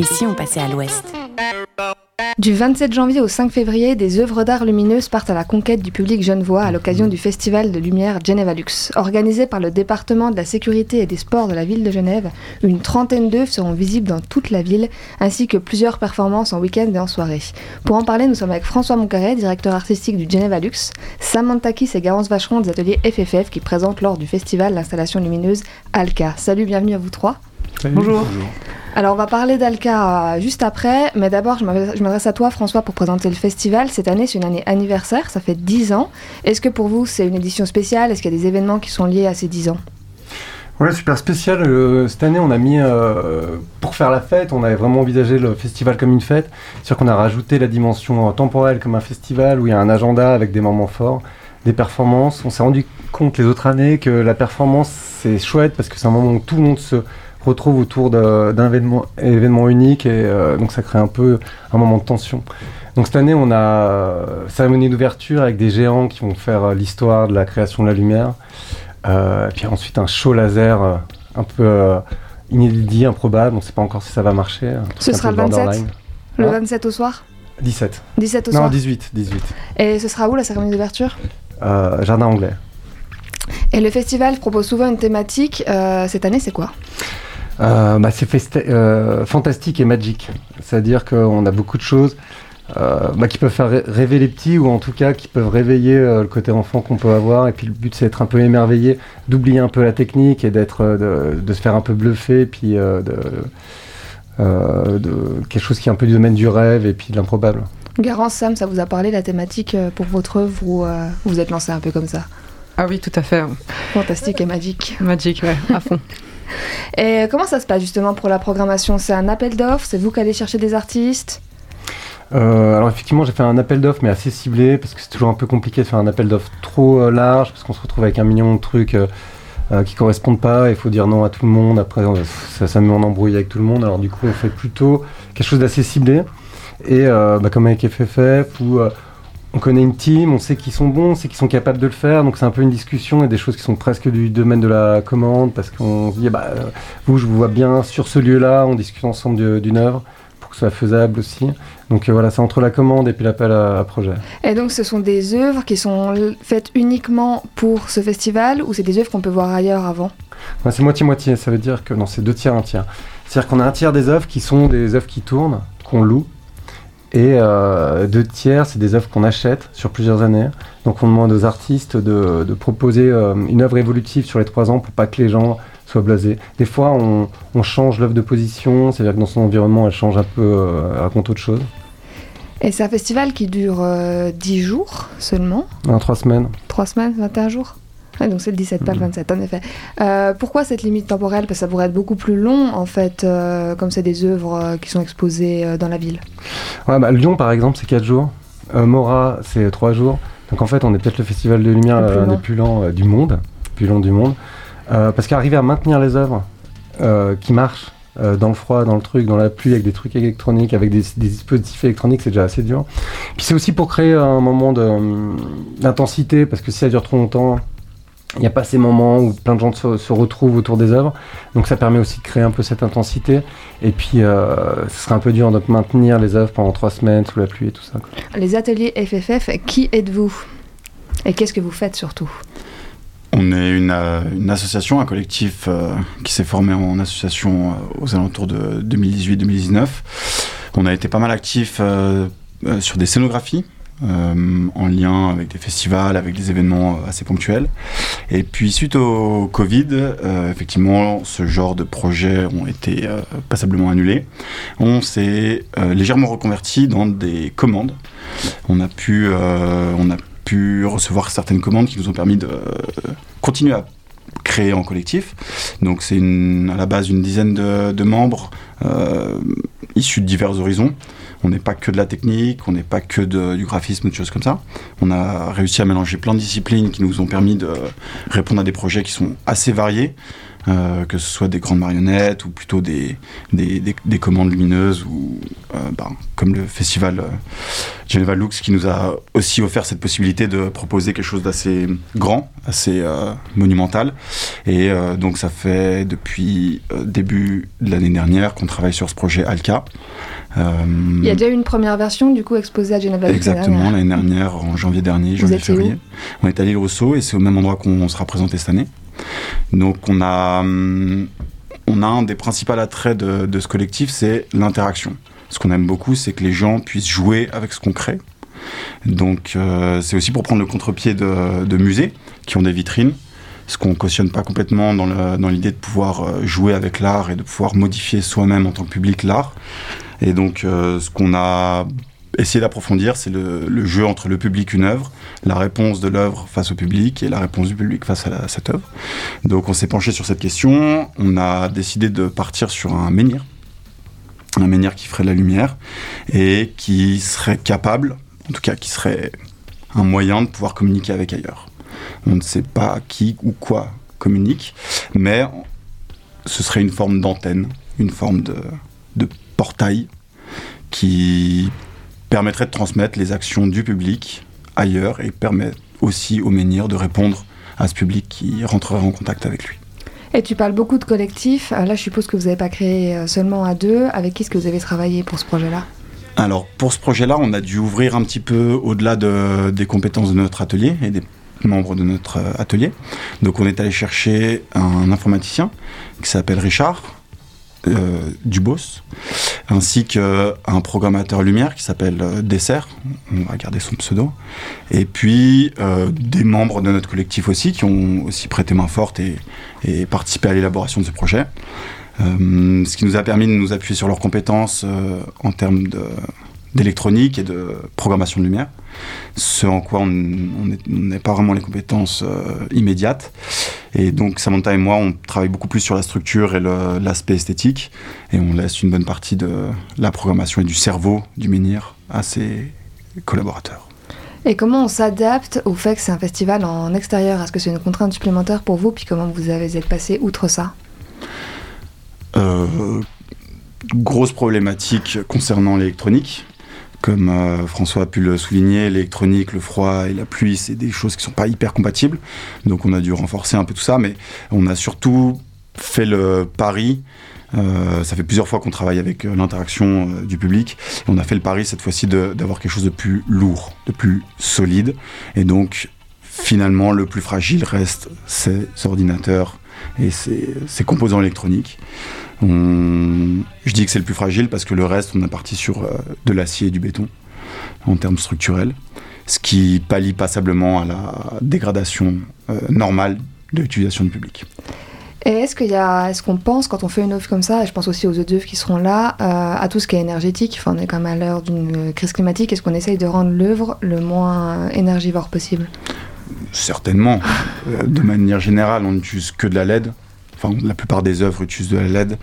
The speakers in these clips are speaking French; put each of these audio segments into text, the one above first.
Et si on passait à l'ouest Du 27 janvier au 5 février, des œuvres d'art lumineuses partent à la conquête du public genevois à l'occasion du Festival de Lumière Genevalux. Organisé par le département de la sécurité et des sports de la ville de Genève, une trentaine d'œuvres seront visibles dans toute la ville, ainsi que plusieurs performances en week-end et en soirée. Pour en parler, nous sommes avec François Moncaré, directeur artistique du Genevalux, Samantha Kiss et Garance Vacheron des ateliers FFF qui présentent lors du festival l'installation lumineuse Alka. Salut, bienvenue à vous trois. Bonjour. Alors on va parler d'Alka euh, juste après, mais d'abord je m'adresse à toi François pour présenter le festival. Cette année c'est une année anniversaire, ça fait 10 ans. Est-ce que pour vous c'est une édition spéciale? Est-ce qu'il y a des événements qui sont liés à ces 10 ans? Ouais, super spécial. Euh, cette année, on a mis, euh, pour faire la fête, on avait vraiment envisagé le festival comme une fête. C'est-à-dire qu'on a rajouté la dimension temporelle comme un festival où il y a un agenda avec des moments forts, des performances. On s'est rendu compte les autres années que la performance, c'est chouette parce que c'est un moment où tout le monde se retrouve autour d'un événement, événement unique et euh, donc ça crée un peu un moment de tension. Donc cette année, on a euh, cérémonie d'ouverture avec des géants qui vont faire euh, l'histoire de la création de la lumière. Euh, et puis ensuite un show laser un peu inédit, improbable. On ne sait pas encore si ça va marcher. Ce sera le 27? borderline. Le Ah. 27 au soir? 17. 17 au Non, soir 18. 18. Et ce sera où la cérémonie d'ouverture? Euh, jardin anglais. Et le festival propose souvent une thématique. euh, cette année c'est quoi? Bah, c'est euh, fantastique et magique. C'est-à-dire qu'on a beaucoup de choses euh, bah, qui peuvent faire rê- rêver les petits ou en tout cas qui peuvent réveiller euh, le côté enfant qu'on peut avoir. Et puis le but c'est d'être un peu émerveillé, d'oublier un peu la technique et d'être, euh, de, de se faire un peu bluffer, puis euh, de, euh, de quelque chose qui est un peu du domaine du rêve et puis de l'improbable. Garance, Sam, ça vous a parlé la thématique euh, pour votre œuvre ou euh, vous vous êtes lancé un peu comme ça? Ah oui, tout à fait. Fantastique et magique. Magic, ouais, à fond. Et comment ça se passe justement pour la programmation? C'est un appel d'offres? C'est vous qui allez chercher des artistes? Euh, alors effectivement, j'ai fait un appel d'offres, mais assez ciblé, parce que c'est toujours un peu compliqué de faire un appel d'offres trop euh, large, parce qu'on se retrouve avec un million de trucs euh, euh, qui correspondent pas, il faut dire non à tout le monde, après ça, ça met en embrouille avec tout le monde, alors du coup on fait plutôt quelque chose d'assez ciblé, et bah, comme avec FFF, euh, on connaît une team, on sait qu'ils sont bons, on sait qu'ils sont capables de le faire, donc c'est un peu une discussion et des choses qui sont presque du domaine de la commande, parce qu'on se dit, bah, euh, vous, je vous vois bien sur ce lieu-là, on discute ensemble d'une œuvre, pour que ce soit faisable aussi. Donc euh, voilà, c'est entre la commande et puis l'appel à, à projet. Et donc ce sont des œuvres qui sont faites uniquement pour ce festival ou c'est des œuvres qu'on peut voir ailleurs avant? Ouais, c'est moitié-moitié, ça veut dire que non, c'est deux tiers, un tiers. C'est-à-dire qu'on a un tiers des œuvres qui sont des œuvres qui tournent, qu'on loue, et euh, deux tiers, c'est des œuvres qu'on achète sur plusieurs années. Donc on demande aux artistes de, de proposer euh, une œuvre évolutive sur les trois ans pour pas que les gens soient blasés. Des fois, on, on change l'œuvre de position, c'est-à-dire que dans son environnement, elle change un peu, euh, elle raconte autre chose. Et c'est un festival qui dure euh, 10 jours seulement? En trois semaines. 3 semaines 21 jours? Ouais, donc c'est le 17, pas le Mhm. 27, en effet. Euh, pourquoi cette limite temporelle? Parce que ça pourrait être beaucoup plus long, en fait, euh, comme c'est des œuvres euh, qui sont exposées dans la ville. Ouais, bah, Lyon, par exemple, c'est 4 jours. Mora, c'est 3 jours. Donc en fait, on est peut-être le festival de lumière Le plus long. des plus lents du monde. Plus long du monde. Parce qu'arriver à maintenir les œuvres qui marchent euh, dans le froid, dans le truc, dans la pluie, avec des trucs électroniques, avec des, des dispositifs électroniques, c'est déjà assez dur. Puis c'est aussi pour créer un moment hum, d'intensité, parce que si ça dure trop longtemps, il n'y a pas ces moments où plein de gens se, se retrouvent autour des œuvres. Donc ça permet aussi de créer un peu cette intensité. Et puis, euh, ce serait un peu dur de maintenir les œuvres pendant trois semaines sous la pluie et tout ça. quoi. Les ateliers FFF, qui êtes-vous? Et qu'est-ce que vous faites surtout? On est une, euh, une association, un collectif euh, qui s'est formé en association euh, aux alentours de 2018-2019. On a été pas mal actifs euh, euh, sur des scénographies. Euh, en lien avec des festivals, avec des événements euh, assez ponctuels. Et puis suite au Covid, euh, effectivement, ce genre de projets ont été passablement annulés. On s'est légèrement reconverti dans des commandes. On a pu, on a pu recevoir certaines commandes qui nous ont permis de continuer à créer en collectif. Donc c'est à la base une dizaine de, membres issus de divers horizons. On n'est pas que de la technique, on n'est pas que du graphisme ou de choses comme ça. On a réussi à mélanger plein de disciplines qui nous ont permis de répondre à des projets qui sont assez variés. Euh, que ce soit des grandes marionnettes ou plutôt des, des, des, commandes lumineuses, ou euh, ben, comme le festival euh, Geneva Lux qui nous a aussi offert cette possibilité de proposer quelque chose d'assez grand, assez monumental. Et donc ça fait depuis début de l'année dernière qu'on travaille sur ce projet Alka. Il y a déjà eu une première version du coup exposée à Geneva Lux Exactement, l'année dernière, en janvier dernier, janvier-février. On est à l'île Rousseau et c'est au même endroit qu'on sera présenté cette année. Donc on a, hum, on a un des principaux attraits de, ce collectif, c'est l'interaction. Ce qu'on aime beaucoup, c'est que les gens puissent jouer avec ce qu'on crée. Donc euh, c'est aussi pour prendre le contre-pied de, musées qui ont des vitrines, ce qu'on cautionne pas complètement dans l'idée de pouvoir euh, jouer avec l'art et de pouvoir modifier soi-même en tant que public l'art. Et donc euh, ce qu'on a essayer d'approfondir, c'est le, jeu entre le public et une œuvre, la réponse de l'œuvre face au public et la réponse du public face à, cette œuvre. Donc on s'est penché sur cette question, on a décidé de partir sur un menhir, un menhir qui ferait de la lumière et qui serait capable, en tout cas qui serait un moyen de pouvoir communiquer avec ailleurs. On ne sait pas qui ou quoi communique, mais ce serait une forme d'antenne, une forme de, de portail qui permettrait de transmettre les actions du public ailleurs et permet aussi au menhir de répondre à ce public qui rentrerait en contact avec lui. Et tu parles beaucoup de collectifs. Euh, là, je suppose que vous n'avez pas créé euh, seulement à deux. Avec qui est-ce que vous avez travaillé pour ce projet-là? Alors, pour ce projet-là, on a dû ouvrir un petit peu au-delà de, des compétences de notre atelier et des membres de notre euh, atelier. Donc, on est allé chercher un informaticien qui s'appelle Richard, euh, Dubos, ainsi qu'un programmateur lumière qui s'appelle euh, Dessert, on va garder son pseudo, et puis euh, des membres de notre collectif aussi qui ont aussi prêté main forte et, participé à l'élaboration de ce projet. ce qui nous a permis de nous appuyer sur leurs compétences en termes d'électronique et de programmation de lumière ce en quoi on n'est pas vraiment les compétences euh, immédiates. Et donc Samantha et moi, on travaille beaucoup plus sur la structure et l'aspect esthétique, et on laisse une bonne partie de la programmation et du cerveau du menhir à ses collaborateurs. Et comment on s'adapte au fait que c'est un festival en extérieur? Est-ce que c'est une contrainte supplémentaire pour vous? Puis comment vous avez été passé outre ça? Euh, Grosse problématique concernant l'électronique. Comme euh, François a pu le souligner, l'électronique, le froid et la pluie, c'est des choses qui ne sont pas hyper compatibles. Donc on a dû renforcer un peu tout ça, mais on a surtout fait le pari. Euh, ça fait plusieurs fois qu'on travaille avec euh, l'interaction du public. on a fait le pari cette fois-ci d'avoir quelque chose de plus lourd, de plus solide. Et donc finalement, le plus fragile reste ces ordinateurs et ces composants électroniques. Je dis que c'est le plus fragile parce que le reste, on est parti sur euh, de l'acier et du béton en termes structurels, ce qui pallie passablement à la dégradation euh, normale de l'utilisation du public. Et est-ce qu'il y a, est-ce qu'on pense quand on fait une œuvre comme ça, et je pense aussi aux autres œuvres qui seront là, euh, à tout ce qui est énergétique. Enfin, on est quand même à l'heure d'une crise climatique. Est-ce qu'on essaye de rendre l'œuvre le moins énergivore possible? Certainement. de manière générale, on n'utilise que de la LED la plupart des œuvres utilisent de la LED.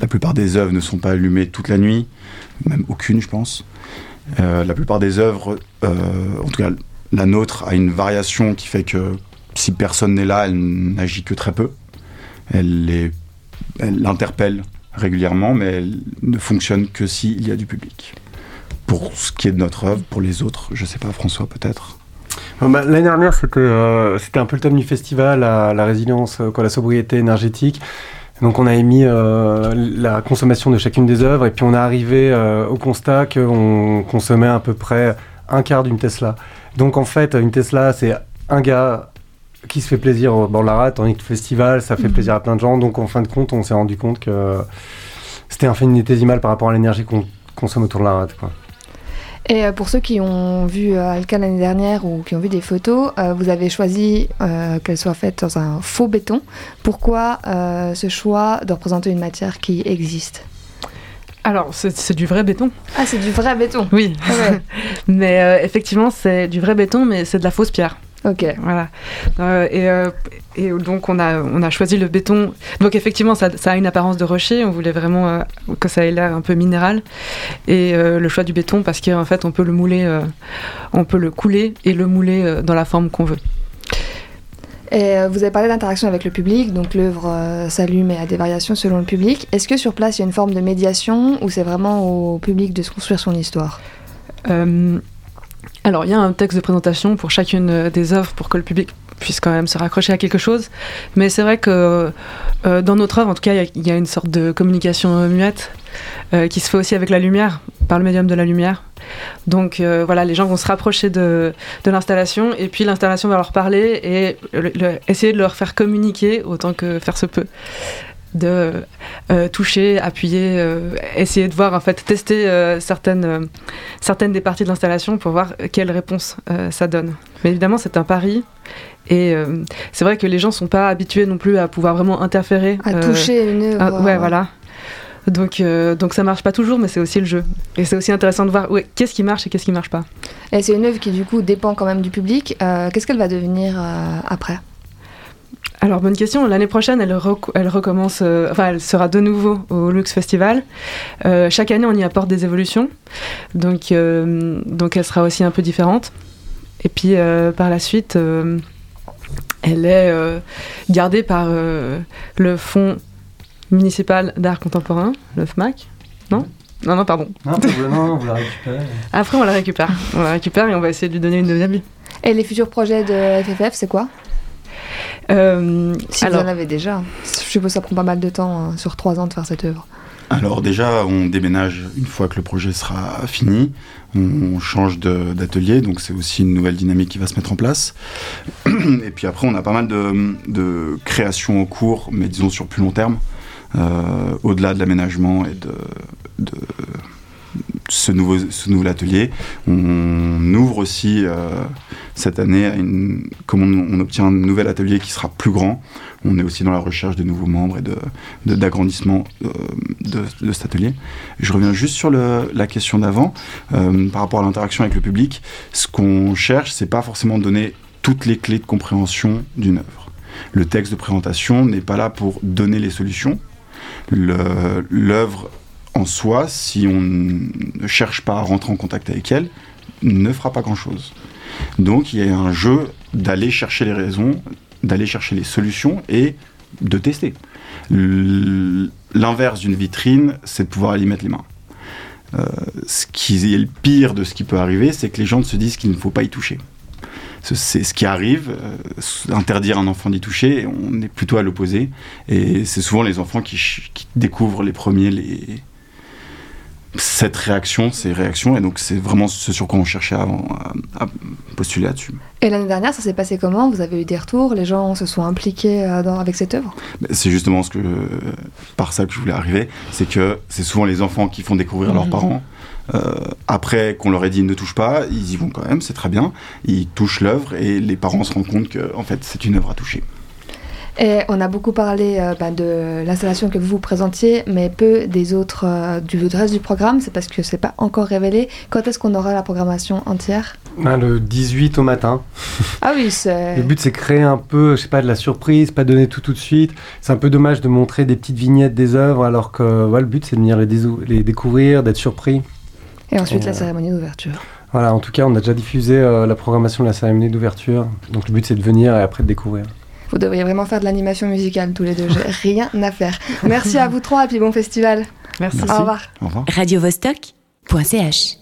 La plupart des œuvres ne sont pas allumées toute la nuit, même aucune, je pense. Euh, la plupart des œuvres, euh, en tout cas la nôtre, a une variation qui fait que si personne n'est là, elle n'agit que très peu. Elle, elle l'interpelle régulièrement, mais elle ne fonctionne que s'il y a du public. Pour ce qui est de notre œuvre, pour les autres, je ne sais pas, François peut-être? Bah, l'année dernière, euh, c'était un peu le thème du festival, la, la résilience, euh, quoi, la sobriété énergétique. Donc on a émis euh, la consommation de chacune des œuvres et puis on est arrivé au constat qu'on consommait à peu près un quart d'une Tesla. Donc en fait, une Tesla, c'est un gars qui se fait plaisir au bord de la rate, tandis que le festival, ça fait mhm. plaisir à plein de gens. Donc en fin de compte, on s'est rendu compte que c'était un infinitésimal par rapport à l'énergie qu'on consomme autour de la rate. Quoi. Et euh, pour ceux qui ont vu euh, Alka l'année dernière ou qui ont vu des photos, euh, vous avez choisi qu'elle soit faite dans un faux béton. Pourquoi ce choix de représenter une matière qui existe? Alors, c'est du vrai béton. Ah, c'est du vrai béton Oui. Ah mais effectivement, c'est du vrai béton, mais c'est de la fausse pierre. Ok. Voilà. Euh, euh, et, donc on a, on a choisi le béton. Donc effectivement, ça, a une apparence de rocher. On voulait vraiment euh, que ça ait l'air un peu minéral. Et le choix du béton parce qu'en fait, on peut le mouler, on peut le couler et le mouler dans la forme qu'on veut. Et vous avez parlé d'interaction avec le public, donc l'œuvre s'allume et a des variations selon le public. Est-ce que sur place il y a une forme de médiation ou c'est vraiment au public de se construire son histoire? Alors, il y a un texte de présentation pour chacune euh, des œuvres pour que le public puisse quand même se raccrocher à quelque chose. Mais c'est vrai que euh, dans notre œuvre, en tout cas, il y a- une sorte de communication euh, muette euh, qui se fait aussi avec la lumière, par le médium de la lumière. Donc euh, voilà, les gens vont se rapprocher de, l'installation et puis l'installation va leur parler et essayer de leur faire communiquer autant que faire se peut de euh, toucher, appuyer, euh, essayer de voir, en fait, tester euh, certaines, certaines des parties de l'installation pour voir quelle réponse ça donne. Mais évidemment, c'est un pari. Et c'est vrai que les gens sont pas habitués non plus à pouvoir vraiment interférer. À toucher une œuvre ah, ouais, voilà. Donc, euh, donc ça marche pas toujours, mais c'est aussi le jeu. Et c'est aussi intéressant de voir ouais, qu'est-ce qui marche et qu'est-ce qui marche pas. Et c'est une œuvre qui du coup dépend quand même du public. Euh, Qu'est-ce qu'elle va devenir euh, après? Alors, bonne question. L'année prochaine, elle, rec- elle recommence, euh, enfin, elle sera de nouveau au Lux Festival. Euh, chaque année, on y apporte des évolutions. Donc, euh, donc elle sera aussi un peu différente. Et puis, euh, par la suite, euh, elle est euh, gardée par euh, le Fonds municipal d'art contemporain, le FMAC. Non? Non, non, pardon. Non, non, vous la récupérez. Après, on la récupère. On la récupère et on va essayer de lui donner une deuxième vie. Et les futurs projets de FFF, c'est quoi? Euh, Si alors, vous en avez déjà. Je suppose que ça prend pas mal de temps, hein, sur trois ans, de faire cette œuvre. Alors déjà, on déménage une fois que le projet sera fini. On change d'atelier, donc c'est aussi une nouvelle dynamique qui va se mettre en place. Et puis après, on a pas mal de, de créations en cours, mais disons sur plus long terme, euh, au-delà de l'aménagement et de, de ce, nouveau, ce nouvel atelier. On ouvre aussi euh, cette année, à une, comme on, obtient un nouvel atelier qui sera plus grand, on est aussi dans la recherche de nouveaux membres et d'agrandissement euh, de, de cet atelier. Je reviens juste sur la question d'avant, euh, par rapport à l'interaction avec le public. Ce qu'on cherche, c'est pas forcément de donner toutes les clés de compréhension d'une œuvre. Le texte de présentation n'est pas là pour donner les solutions. L'œuvre en soi, si on ne cherche pas à rentrer en contact avec elle, ne fera pas grand-chose. Donc il y a un jeu d'aller chercher les raisons, d'aller chercher les solutions et de tester. L'inverse d'une vitrine, c'est de pouvoir y mettre les mains. Euh, ce qui est le pire de ce qui peut arriver, c'est que les gens se disent qu'il ne faut pas y toucher. Ce- C'est ce qui arrive, euh, interdire un enfant d'y toucher, on est plutôt à l'opposé. Et c'est souvent les enfants qui, qui découvrent les premiers les... cette réaction, ces réactions. Et donc c'est vraiment ce sur quoi on cherchait avant à, à postuler là-dessus. Et l'année dernière, ça s'est passé comment? Vous avez eu des retours? Les gens se sont impliqués euh, dans- avec cette œuvre? Ben, C'est justement ce que, par ça que je voulais arriver, c'est que c'est souvent les enfants qui font découvrir leurs Mhm. parents. Euh, après qu'on leur ait dit ne touche pas, ils y vont quand même, c'est très bien. Ils touchent l'œuvre et les parents se rendent compte que en fait c'est une œuvre à toucher. Et on a beaucoup parlé euh, bah, de l'installation que vous vous présentiez, mais peu des autres, euh, du reste du programme. C'est parce que c'est pas encore révélé. Quand est-ce qu'on aura la programmation entière? Ah, le 18 au matin. Ah oui, c'est. Le but c'est créer un peu, je sais pas, de la surprise, pas donner tout tout de suite. C'est un peu dommage de montrer des petites vignettes des œuvres alors que voilà, le but c'est de venir les, découvrir, d'être surpris. Et ensuite Et, la euh, cérémonie d'ouverture. Voilà, en tout cas, on a déjà diffusé euh, la programmation de la cérémonie d'ouverture. Donc le but c'est de venir et après de découvrir. Vous devriez vraiment faire de l'animation musicale tous les deux. J'ai rien à faire. Merci à vous trois et puis bon festival. merci. Merci. Au revoir. Au revoir. radiovostok.ch